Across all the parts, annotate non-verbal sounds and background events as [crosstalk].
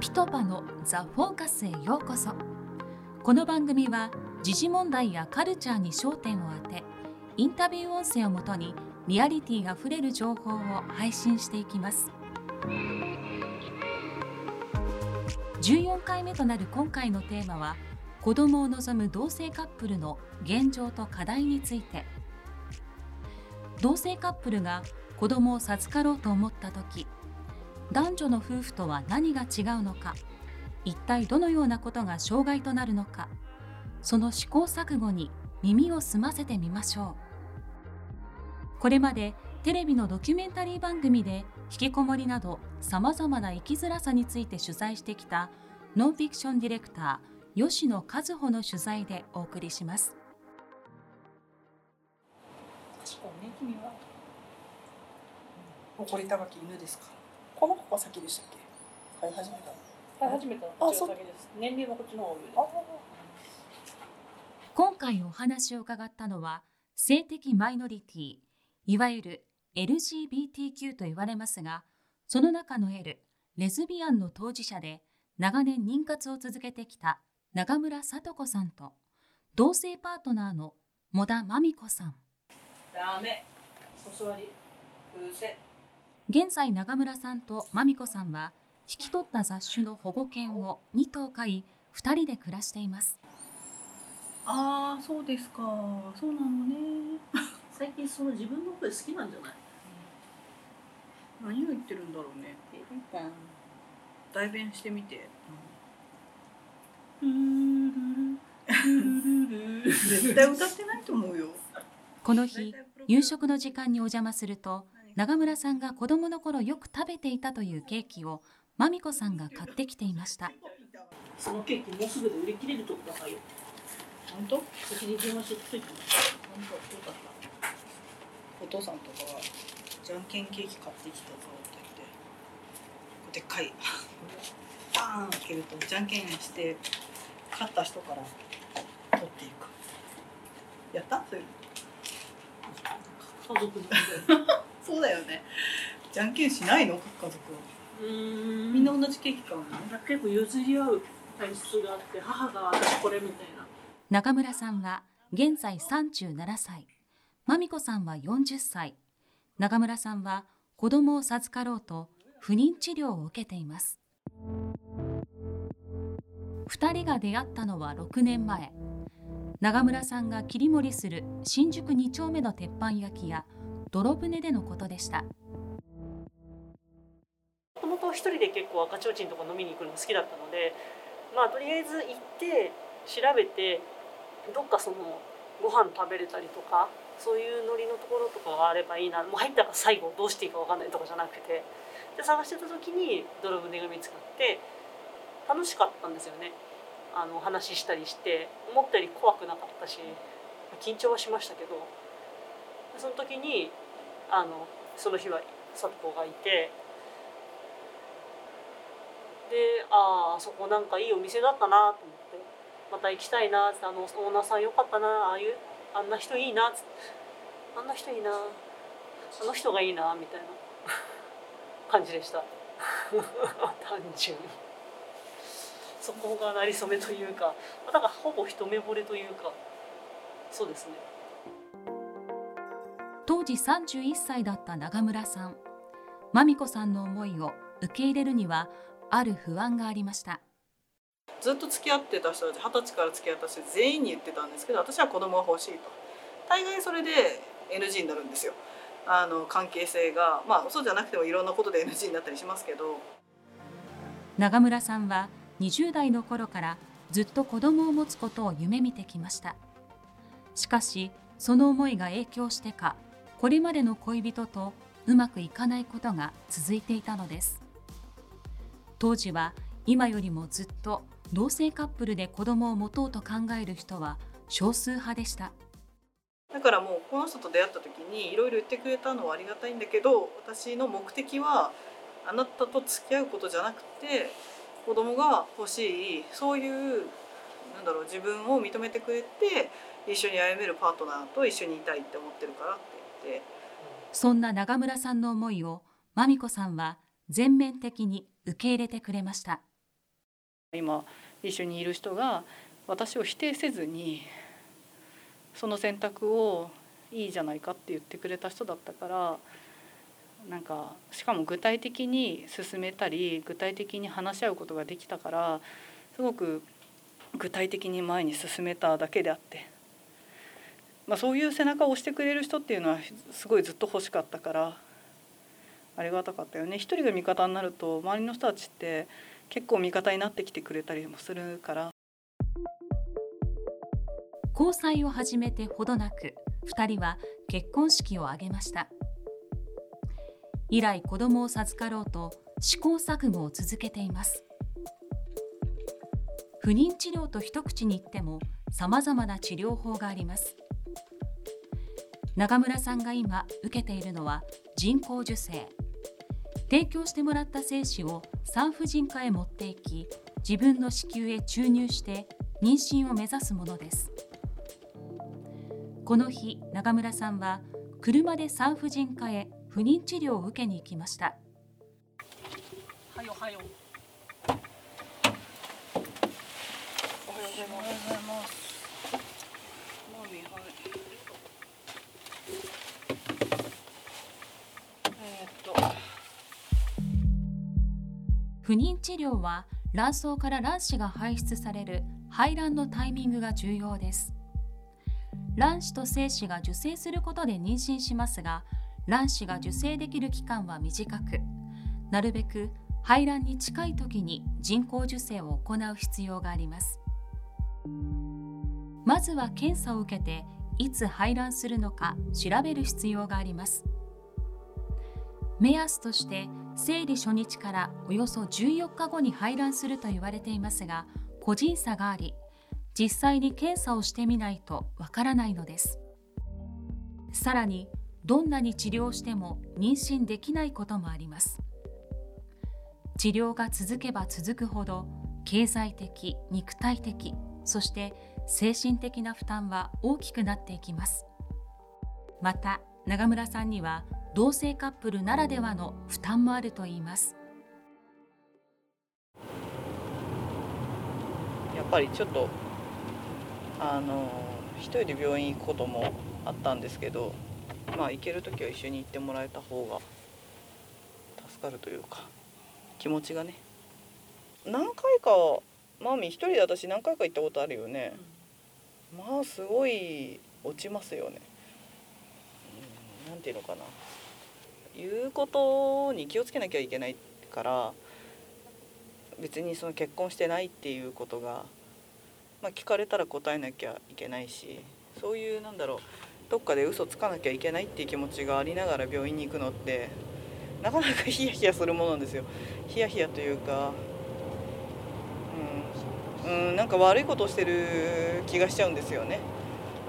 ピトパのザ・フォーカスへようこそ。この番組は時事問題やカルチャーに焦点を当てインタビュー音声をもとにリアリティあふれる情報を配信していきます。14回目となる今回のテーマは子供を望む同性カップルの現状と課題について。同性カップルが子供を授かろうと思った時男女の夫婦とは何が違うのか。一体どのようなことが障害となるのか。その試行錯誤に耳を澄ませてみましょう。これまでテレビのドキュメンタリー番組で引きこもりなどさまざまな生きづらさについて取材してきたノンフィクションディレクター吉野和穂の取材でお送りします。確かにね君は。誇り高き犬ですかこの子が先でしたっけ？飼い始めたの？飼い始めたの。あそうこっ。ちが先です。年齢はこっちの方が上で今回お話を伺ったのは性的マイノリティいわゆる LGBTQ と言われますがその中の L レズビアンの当事者で長年妊活を続けてきた長村聡子さんと同性パートナーの茂田真美子さん。ダメ。お座り。うせ現在長村さんと真美子さんは引き取った雑種の保護犬を2頭飼い2人で暮らしています。あーそうですか。そうなのね。最近その自分の声好きなんじゃない？何を言ってるんだろうね。代弁してみて。絶対歌ってないと思うよこの日夕食の時間にお邪魔すると長村さんが子供の頃よく食べていたというケーキを真美子さんが買ってきていました。そのケーキもうすぐで売り切れるとこだからよ本当先に電話してといて本当よかった。お父さんとかはじゃんけんケーキ買ってきたぞって言ってでっかい [laughs] バーン開けるとじゃんけんして勝った人から取っていく。やった？そういうの家族みたいそうだよね。じゃんけんしないの？家族は。うーん。みんな同じケーキ買うの？結構譲り合う体質があって母が私これみたいな。中村さんは現在37歳。真美子さんは40歳。中村さんは子供を授かろうと不妊治療を受けています。2人が出会ったのは6年前。長村さんが切り盛りする新宿2丁目の鉄板焼き屋泥船でのことでした。もともと一人で結構赤ちょうちんとか飲みに行くのが好きだったのでまあとりあえず行って調べてどっかそのご飯食べれたりとかそういうノリのところとかがあればいいな。もう入ったら最後どうしていいか分かんないとかじゃなくて。で探してた時に泥船が見つかって楽しかったんですよね。あの話したりして思ったより怖くなかったし緊張はしましたけど。その時にあのその日は里子がいて。でああそこなんかいいお店だったなと思って。また行きたいなってあのオーナーさんよかったなああいうあんな人いいなって。あんな人いいな。あの人がいいなみたいな。感じでした。単純そこがなりそめというか。だからほぼ一目惚れというか。そうですね。当時31歳だった長村さん。真美子さんの思いを受け入れるにはある不安がありました。ずっと付き合ってた人たち二十歳から付き合った人全員に言ってたんですけど私は子供が欲しいと。大概それで NG になるんですよ。あの関係性が。まあそうじゃなくてもいろんなことで NG になったりしますけど。長村さんは20代の頃からずっと子供を持つことを夢見てきました。しかしその思いが影響してかこれまでの恋人とうまくいかないことが続いていたのです。当時は今よりもずっと同性カップルで子供を持とうと考える人は少数派でした。だからもうこの人と出会った時にいろいろ言ってくれたのはありがたいんだけど私の目的はあなたと付き合うことじゃなくて子供が欲しいそういうなんだろう自分を認めてくれて一緒に歩めるパートナーと一緒にいたいって思ってるからって。そんな長村さんの思いを真美子さんは全面的に受け入れてくれました。今一緒にいる人が私を否定せずにその選択をいいじゃないかって言ってくれた人だったからなんかしかも具体的に進めたり具体的に話し合うことができたからすごく具体的に前に進めただけであって、まあ、そういう背中を押してくれる人っていうのはすごいずっと欲しかったからありがたかったよね。一人が味方になると周りの人たちって結構味方になってきてくれたりもするから。交際を始めてほどなく2人は結婚式を挙げました。以来子供を授かろうと試行錯誤を続けています。不妊治療と一口に言っても様々な治療法があります。中村さんが今受けているのは人工授精。提供してもらった精子を産婦人科へ持っていき自分の子宮へ注入して妊娠を目指すものです。この日中村さんは車で産婦人科へ不妊治療を受けに行きました。はよはよおはようございます不妊治療は卵巣から卵子が排出される排卵のタイミングが重要です。卵子と精子が受精することで妊娠しますが卵子が受精できる期間は短くなるべく排卵に近い時に人工授精を行う必要があります。まずは検査を受けていつ排卵するのか調べる必要があります。目安として生理初日からおよそ14日後に排卵すると言われていますが個人差があり実際に検査をしてみないとわからないのです。さらにどんなに治療しても妊娠できないこともあります。治療が続けば続くほど経済的肉体的そして精神的な負担は大きくなっていきます。また永村さんには同性カップルならではの負担もあるといいます。やっぱりちょっとあの一人で病院行くこともあったんですけどまあ行ける時は一緒に行ってもらえた方が助かるというか気持ちがね。何回かマーミー一人で私何回か行ったことあるよね、まあすごい落ちますよね。何ていうのかな言うことに気をつけなきゃいけないから別にその結婚してないっていうことがまあ、聞かれたら答えなきゃいけないしそういうなんだろうどっかで嘘つかなきゃいけないっていう気持ちがありながら病院に行くのってなかなかヒヤヒヤするものなんですよ。ヒヤヒヤというか、うん、うん、なんか悪いことをしてる気がしちゃうんですよね。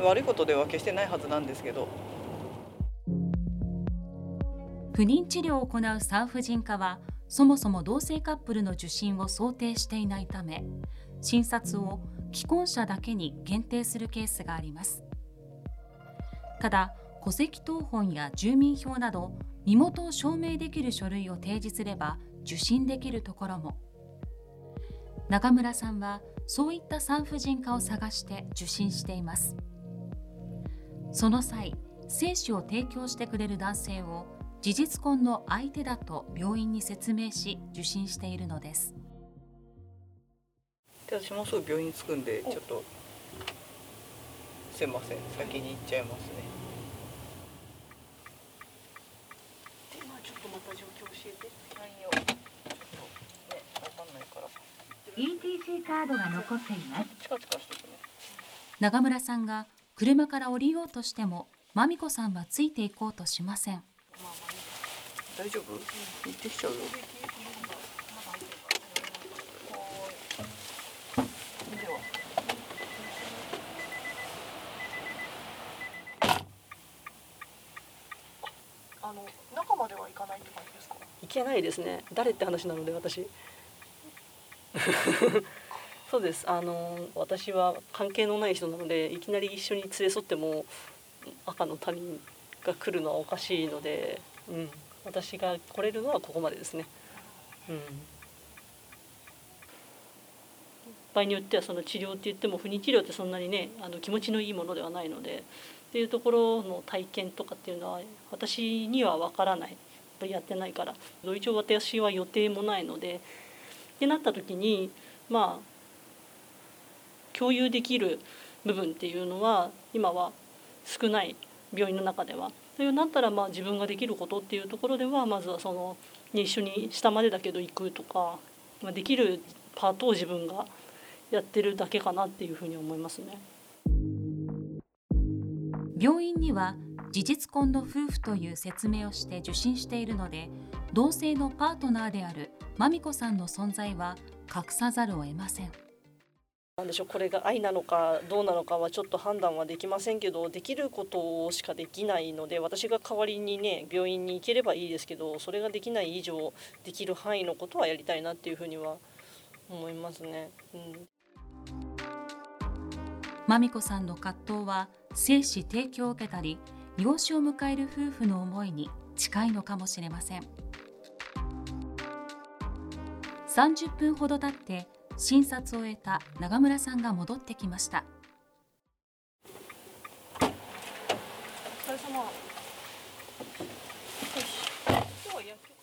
悪いことでは決してないはずなんですけど。不妊治療を行う産婦人科はそもそも同性カップルの受診を想定していないため診察を既婚者だけに限定するケースがあります。ただ戸籍謄本や住民票など身元を証明できる書類を提示すれば受診できるところも。中村さんはそういった産婦人科を探して受診しています。その際精子を提供してくれる男性を事実婚の相手だと病院に説明し受診しているのです。で私もすぐ病院着くんでちょっとすいません。先に行っちゃいますね。でまあちょっとまた状況教えて。内容ちょっとねわかんないから。ETC カードが残っています。チカチカしてくね。中村さんが車から降りようとしてもまみこさんはついていこうとしません大丈夫？行ってきちゃうよ。あの中までは行かないって感じですか？行けないですね。誰って話なので私。[laughs] そうです。あの私は関係のない人なのでいきなり一緒に連れ添っても赤の他人が来るのはおかしいので、うん、私が来れるのはここまでですね。うん場合によってはその治療って言っても不妊治療ってそんなにねあの気持ちのいいものではないのでっていうところの体験とかっていうのは私には分からないやっやってないから一応私は予定もないのでってなった時にまあ共有できる部分っていうのは今は少ない病院の中では。そういうなったらまあ自分ができることっていうところではまずはその一緒に下までだけど行くとか、まあ、できるパートを自分がやってるだけかなっていうふうに思いますね。病院には事実婚の夫婦という説明をして受診しているので同性のパートナーであるまみこさんの存在は隠さざるを得ません。なんでしょうこれが愛なのかどうなのかはちょっと判断はできませんけどできることしかできないので私が代わりにね病院に行ければいいですけどそれができない以上できる範囲のことはやりたいなっていうふうには思いますね。まみこさんの葛藤は精子提供を受けたり養子を迎える夫婦の思いに近いのかもしれません30分ほど経って診察を終えた長村さんが戻ってきました。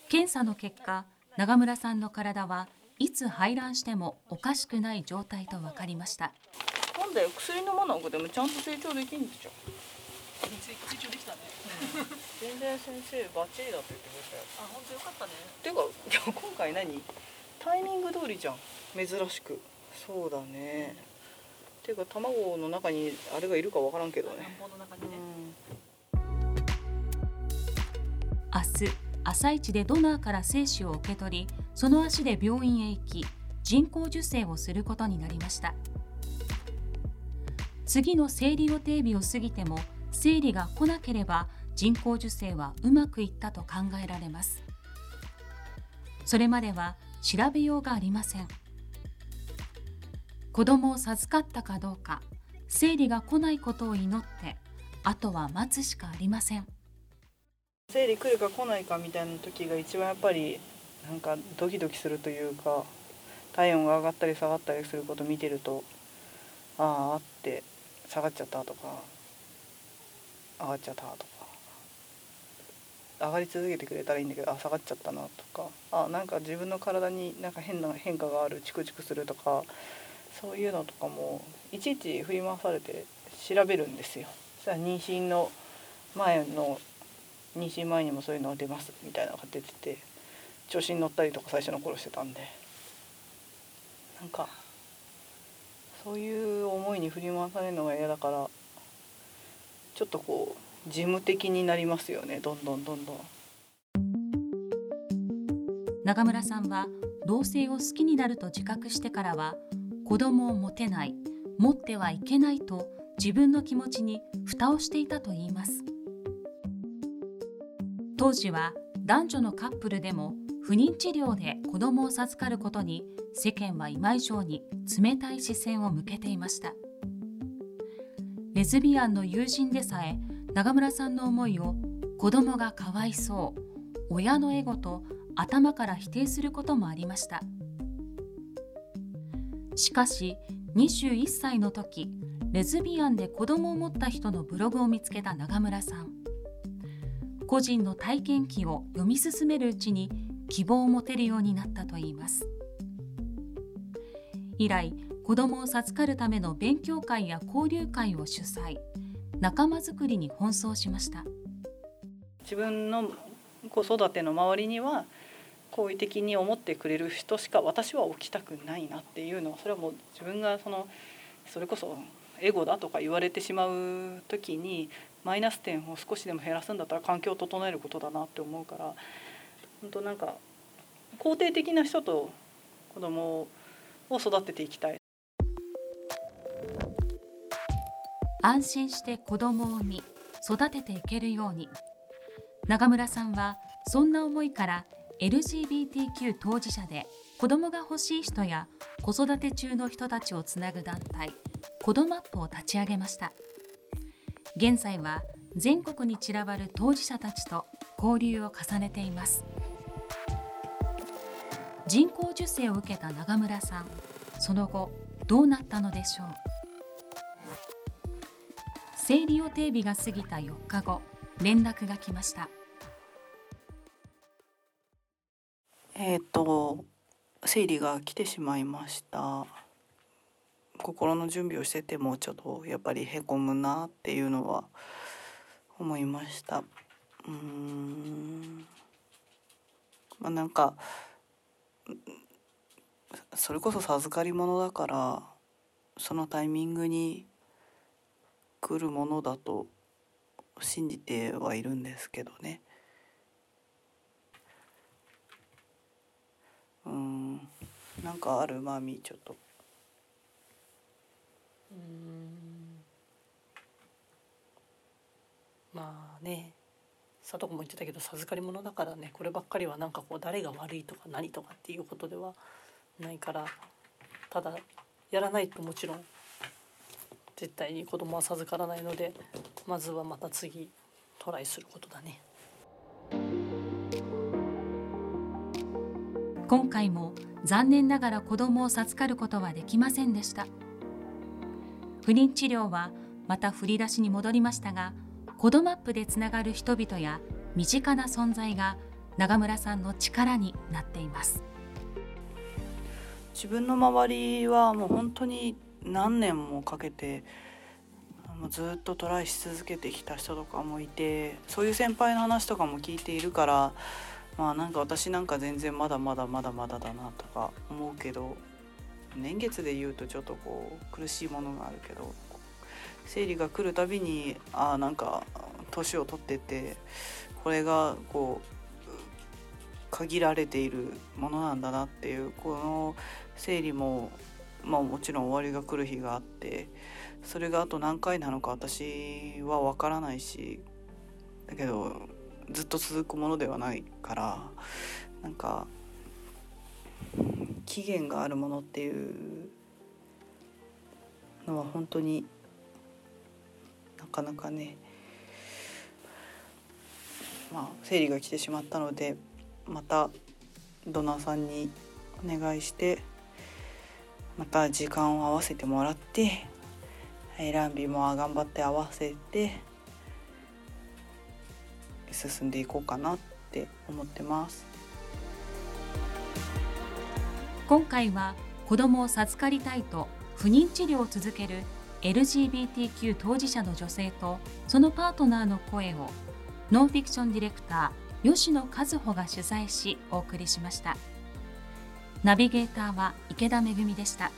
検査の結果長村さんの体はいつ排卵してもおかしくない状態と分かりました。なんだよ薬飲まなくてもちゃんと成長できんでしょ成長できたね。全然先生バッチリだって言ってましたよ。あ本当よかったね。ていうか今回何？タイミング通りじゃん。珍しく。そうだね。ていうか卵の中にあれがいるかわからんけどね。卵の中にね、明日朝一でドナーから精子を受け取りその足で病院へ行き人工授精をすることになりました。次の生理予定日を過ぎても生理が来なければ人工授精はうまくいったと考えられます。それまでは調べようがありません。子供を授かったかどうか生理が来ないことを祈ってあとは待つしかありません。生理来るか来ないかみたいな時が一番やっぱりなんかドキドキするというか体温が上がったり下がったりすること見てるとああって下がっちゃったとか上がっちゃったとか。上がり続けてくれたらいいんだけどあ下がっちゃったなとかあなんか自分の体になんか変な変化があるチクチクするとかそういうのとかもいちいち振り回されて調べるんですよ。そしたら妊娠の前の妊娠前にもそういうのが出ますみたいなのが出てて調子に乗ったりとか最初の頃してたんでなんかそういう思いに振り回されるのが嫌だからちょっとこう事務的になりますよね。どんどんどんどん。中村さんは同性を好きになると自覚してからは子供を持てない持ってはいけないと自分の気持ちに蓋をしていたといいます。当時は男女のカップルでも不妊治療で子供を授かることに世間は今以上に冷たい視線を向けていました。レズビアンの友人でさえ長村さんの思いを子供がかわいそう親のエゴと頭から否定することもありました。しかし21歳の時レズビアンで子供を持った人のブログを見つけた長村さん。個人の体験記を読み進めるうちに希望を持てるようになったといいます。以来子供を授かるための勉強会や交流会を主催。仲間づくりに奔走しました自分の子育ての周りには好意的に思ってくれる人しか私は置きたくないなっていうのはそれはもう自分がそのそれこそエゴだとか言われてしまう時にマイナス点を少しでも減らすんだったら環境を整えることだなって思うから本当なんか肯定的な人と子供を育てていきたい。安心して子供を産み育てていけるように。中村さんはそんな思いから LGBTQ 当事者で子供が欲しい人や子育て中の人たちをつなぐ団体コドマップを立ち上げました。現在は全国に散らばる当事者たちと交流を重ねています。人工授精を受けた長村さんその後どうなったのでしょう。生理予定日が過ぎた4日後連絡が来ました。えっ、と生理が来てしまいました。心の準備をしててもちょっとやっぱりへこむなっていうのは思いました。うん。まあなんかそれこそ授かり物だからそのタイミングに来るものだと信じてはいるんですけどね。うん。なんかあるマミちょっと。うん。まあね。佐藤君も言ってたけど授かり物だからね。こればっかりはなんかこう誰が悪いとか何とかっていうことではないから。ただやらないともちろん絶対に子供は授からないのでまずはまた次トライすることだね。今回も残念ながら子供を授かることはできませんでした不妊治療はまた振り出しに戻りましたが子どマップでつながる人々や身近な存在が長村さんの力になっています自分の周りはもう本当に何年もかけてもうずっとトライし続けてきた人とかもいてそういう先輩の話とかも聞いているからまあなんか私なんか全然まだまだまだまだだなとか思うけど年月で言うとちょっとこう苦しいものがあるけど生理が来るたびにあなんか年を取っててこれがこう限られているものなんだなっていうこの生理もまあもちろん終わりが来る日があってそれがあと何回なのか私は分からないしだけどずっと続くものではないからなんか期限があるものっていうのは本当になかなかねまあ生理が来てしまったのでまたドナーさんにお願いしてまた時間を合わせてもらってランビも頑張って合わせて進んでいこうかなって思ってます。今回は子どもを授かりたいと不妊治療を続ける LGBTQ 当事者の女性とそのパートナーの声をノンフィクションディレクター吉野和穂が取材しお送りしました。ナビゲーターは池田恵でした。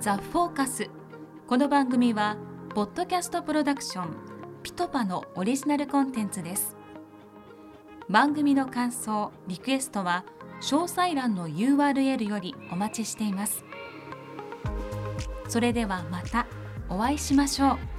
ザ・フォーカス。この番組はポッドキャストプロダクションピトパのオリジナルコンテンツです。番組の感想リクエストは詳細欄の URL よりお待ちしています。それではまたお会いしましょう。